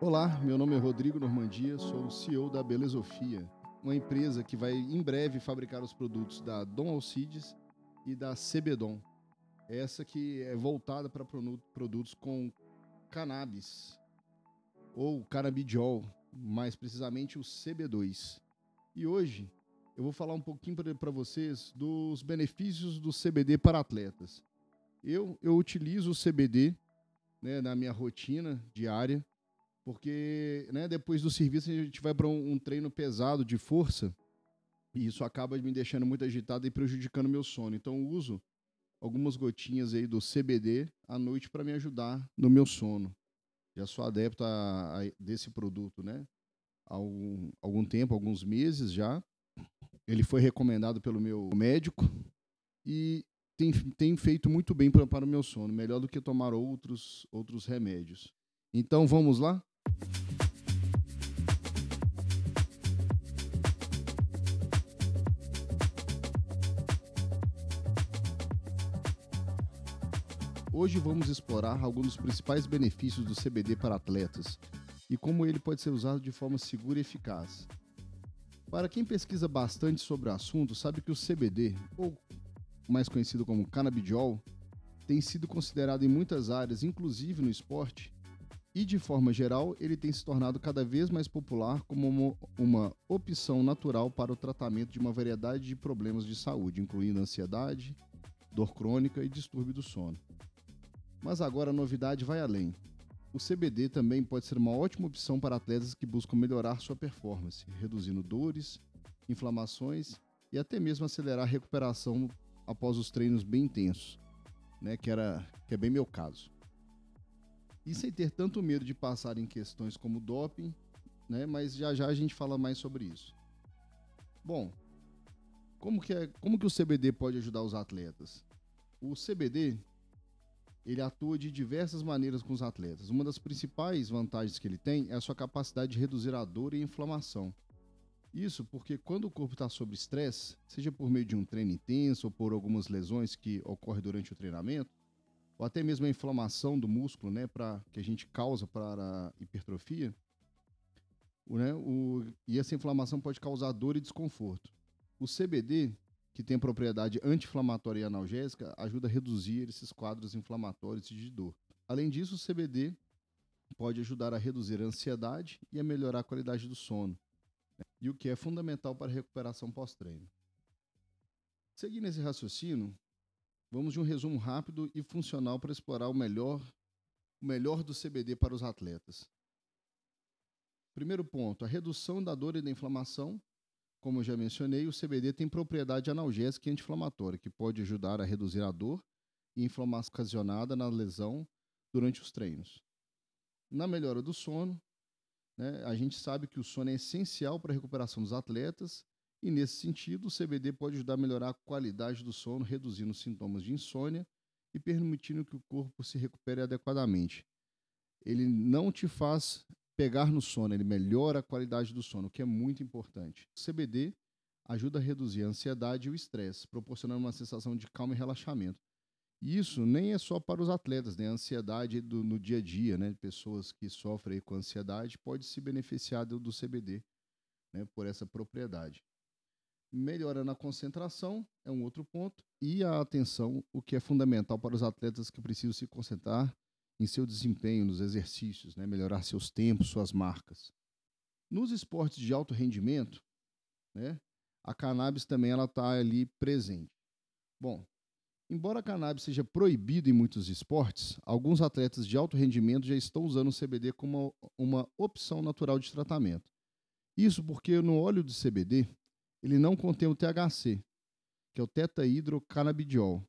Olá, meu nome é Rodrigo Normandia, sou o CEO da Belezofia, uma empresa que vai em breve fabricar os produtos da Dom Alcides e da Cebedon. Essa que é voltada para produtos com cannabis ou canabidiol, mais precisamente o CB2. E hoje eu vou falar um pouquinho para vocês dos benefícios do CBD para atletas. Eu, eu utilizo o CBD né, na minha rotina diária, porque né, depois do serviço a gente vai para um, um, treino pesado de força e isso acaba me deixando muito agitado e prejudicando meu sono. Então eu uso algumas gotinhas aí do CBD à noite para me ajudar no meu sono. Já sou adepto a, a desse produto, né? Há algum, algum tempo, alguns meses já. Ele foi recomendado pelo meu médico e tem, tem feito muito bem para, o meu sono, melhor do que tomar outros, outros remédios. Então vamos lá? Hoje vamos explorar alguns dos principais benefícios do CBD para atletas e como ele pode ser usado de forma segura e eficaz. Para quem pesquisa bastante sobre o assunto, sabe que o CBD, ou mais conhecido como canabidiol, tem sido considerado em muitas áreas, inclusive no esporte, e de forma geral, ele tem se tornado cada vez mais popular como uma, opção natural para o tratamento de uma variedade de problemas de saúde, incluindo ansiedade, dor crônica e distúrbio do sono. Mas agora a novidade vai além. O CBD também pode ser uma ótima opção para atletas que buscam melhorar sua performance, reduzindo dores, inflamações e até mesmo acelerar a recuperação após os treinos bem intensos, né, que, era, que é bem meu caso. E sem ter tanto medo de passar em questões como doping, né, mas já já a gente fala mais sobre isso. Bom, como que, é, como que o CBD pode ajudar os atletas? O CBD ele atua de diversas maneiras com os atletas. Uma das principais vantagens que ele tem é a sua capacidade de reduzir a dor e a inflamação. Isso porque quando o corpo está sob estresse, seja por meio de um treino intenso ou por algumas lesões que ocorrem durante o treinamento, ou até mesmo a inflamação do músculo, né, para que a gente causa para a hipertrofia, né, o, e essa inflamação pode causar dor e desconforto. O CBD que tem propriedade anti-inflamatória e analgésica, ajuda a reduzir esses quadros inflamatórios e de dor. Além disso, o CBD pode ajudar a reduzir a ansiedade e a melhorar a qualidade do sono, né? e o que é fundamental para a recuperação pós-treino. Seguindo esse raciocínio, vamos de um resumo rápido e funcional para explorar o melhor, o melhor do CBD para os atletas. Primeiro ponto, a redução da dor e da inflamação como eu já mencionei, o CBD tem propriedade analgésica e anti-inflamatória, que pode ajudar a reduzir a dor e inflamação ocasionada na lesão durante os treinos. Na melhora do sono, né, a gente sabe que o sono é essencial para a recuperação dos atletas, e nesse sentido, o CBD pode ajudar a melhorar a qualidade do sono, reduzindo os sintomas de insônia e permitindo que o corpo se recupere adequadamente. Ele não te faz pegar no sono, ele melhora a qualidade do sono, o que é muito importante. O CBD ajuda a reduzir a ansiedade e o estresse, proporcionando uma sensação de calma e relaxamento. E isso nem é só para os atletas, né? A ansiedade do, no dia a dia, né? Pessoas que sofrem com ansiedade pode se beneficiar do, do CBD, né? Por essa propriedade. Melhorando a concentração é um outro ponto e a atenção, o que é fundamental para os atletas que precisam se concentrar em seu desempenho nos exercícios, né? melhorar seus tempos, suas marcas. Nos esportes de alto rendimento, né? a cannabis também ela está ali presente. Bom, embora a cannabis seja proibida em muitos esportes, alguns atletas de alto rendimento já estão usando o CBD como uma, uma opção natural de tratamento. Isso porque no óleo de CBD ele não contém o THC, que é o tetahidrocannabidiol,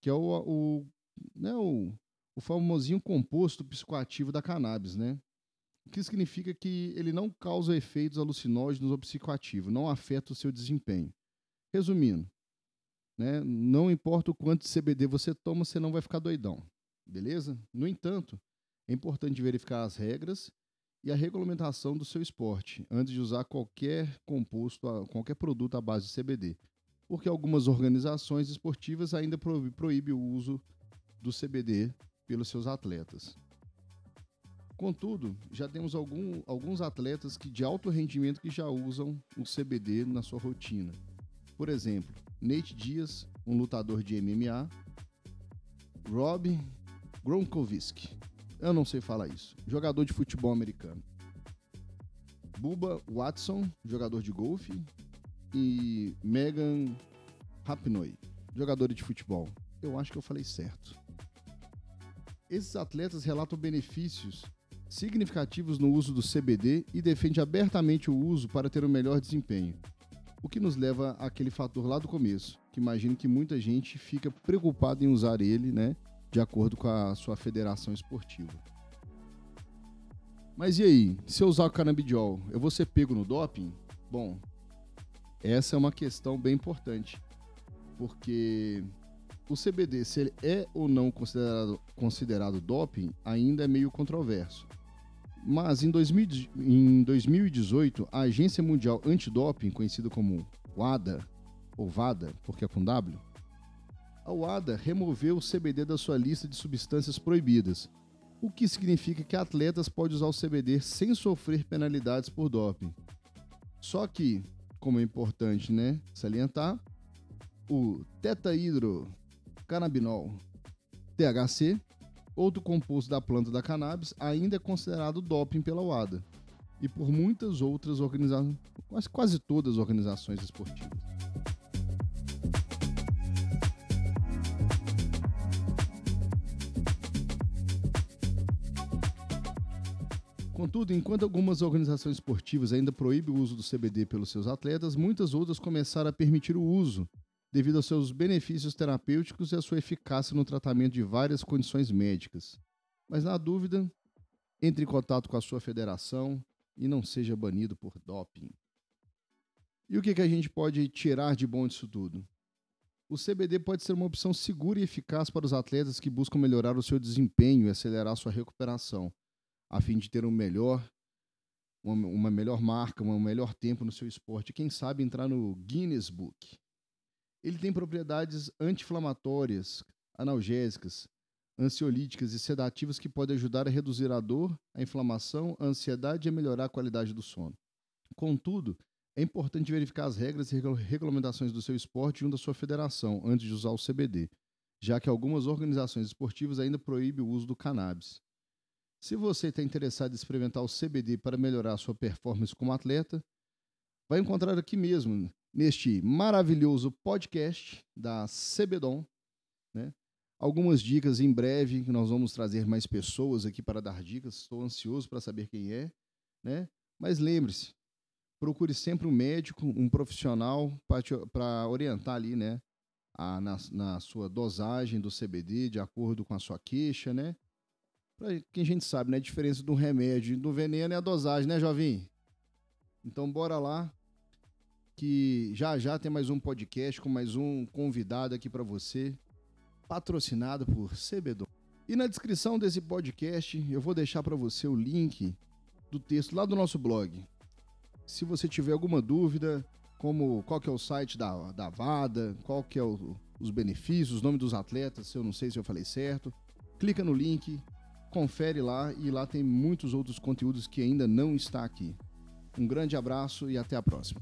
que é o, o, né, o o famosinho composto psicoativo da cannabis, né? O que significa que ele não causa efeitos alucinógenos ou psicoativos, não afeta o seu desempenho. Resumindo, né, não importa o quanto de CBD você toma, você não vai ficar doidão, beleza? No entanto, é importante verificar as regras e a regulamentação do seu esporte antes de usar qualquer composto, qualquer produto à base de CBD, porque algumas organizações esportivas ainda proíbem o uso do CBD pelos seus atletas. Contudo, já temos algum, alguns atletas que de alto rendimento que já usam o CBD na sua rotina. Por exemplo, Nate Dias, um lutador de MMA, Rob Gronkowski, eu não sei falar isso, jogador de futebol americano. Bubba Watson, jogador de golfe, e Megan Rapinoe, jogadora de futebol. Eu acho que eu falei certo. Esses atletas relatam benefícios significativos no uso do CBD e defendem abertamente o uso para ter um melhor desempenho. O que nos leva àquele fator lá do começo, que imagino que muita gente fica preocupada em usar ele, né, de acordo com a sua federação esportiva. Mas e aí, se eu usar o canabidiol, eu vou ser pego no doping? Bom, essa é uma questão bem importante, porque o CBD, se ele é ou não considerado, considerado doping, ainda é meio controverso. Mas em, 2000, em 2018, a Agência Mundial Antidoping, conhecida como WADA, ou VADA, porque é com W, a WADA removeu o CBD da sua lista de substâncias proibidas, o que significa que atletas podem usar o CBD sem sofrer penalidades por doping. Só que como é importante né, salientar, o tetahidrocannabinol, THC, outro composto da planta da cannabis, ainda é considerado doping pela UADA e por muitas outras organizações, quase, quase todas as organizações esportivas. Contudo, enquanto algumas organizações esportivas ainda proíbem o uso do CBD pelos seus atletas, muitas outras começaram a permitir o uso, devido aos seus benefícios terapêuticos e à sua eficácia no tratamento de várias condições médicas. Mas, na dúvida, entre em contato com a sua federação e não seja banido por doping. E o que, que a gente pode tirar de bom disso tudo? O CBD pode ser uma opção segura e eficaz para os atletas que buscam melhorar o seu desempenho e acelerar sua recuperação a fim de ter um melhor, uma, uma melhor marca, um melhor tempo no seu esporte. Quem sabe entrar no Guinness Book. Ele tem propriedades anti-inflamatórias, analgésicas, ansiolíticas e sedativas que podem ajudar a reduzir a dor, a inflamação, a ansiedade e a melhorar a qualidade do sono. Contudo, é importante verificar as regras e regulamentações do seu esporte junto à sua federação antes de usar o CBD, já que algumas organizações esportivas ainda proíbem o uso do cannabis. Se você está interessado em experimentar o CBD para melhorar sua performance como atleta, vai encontrar aqui mesmo, neste maravilhoso podcast da CBDOM, né? Algumas dicas em breve, que nós vamos trazer mais pessoas aqui para dar dicas. Estou ansioso para saber quem é, né? Mas lembre-se, procure sempre um médico, um profissional para orientar ali, né? A, na, na sua dosagem do CBD, de acordo com a sua queixa, né? Pra quem a gente sabe, né? A diferença do remédio e do veneno é a dosagem, né, Jovinho? Então, bora lá. Que já já tem mais um podcast com mais um convidado aqui para você, patrocinado por CBDO. E na descrição desse podcast eu vou deixar para você o link do texto lá do nosso blog. Se você tiver alguma dúvida, como qual que é o site da, da VADA, qual que é o, os benefícios, o nome dos atletas, se eu não sei se eu falei certo, clica no link, confere lá e lá tem muitos outros conteúdos que ainda não está aqui. Um grande abraço e até a próxima.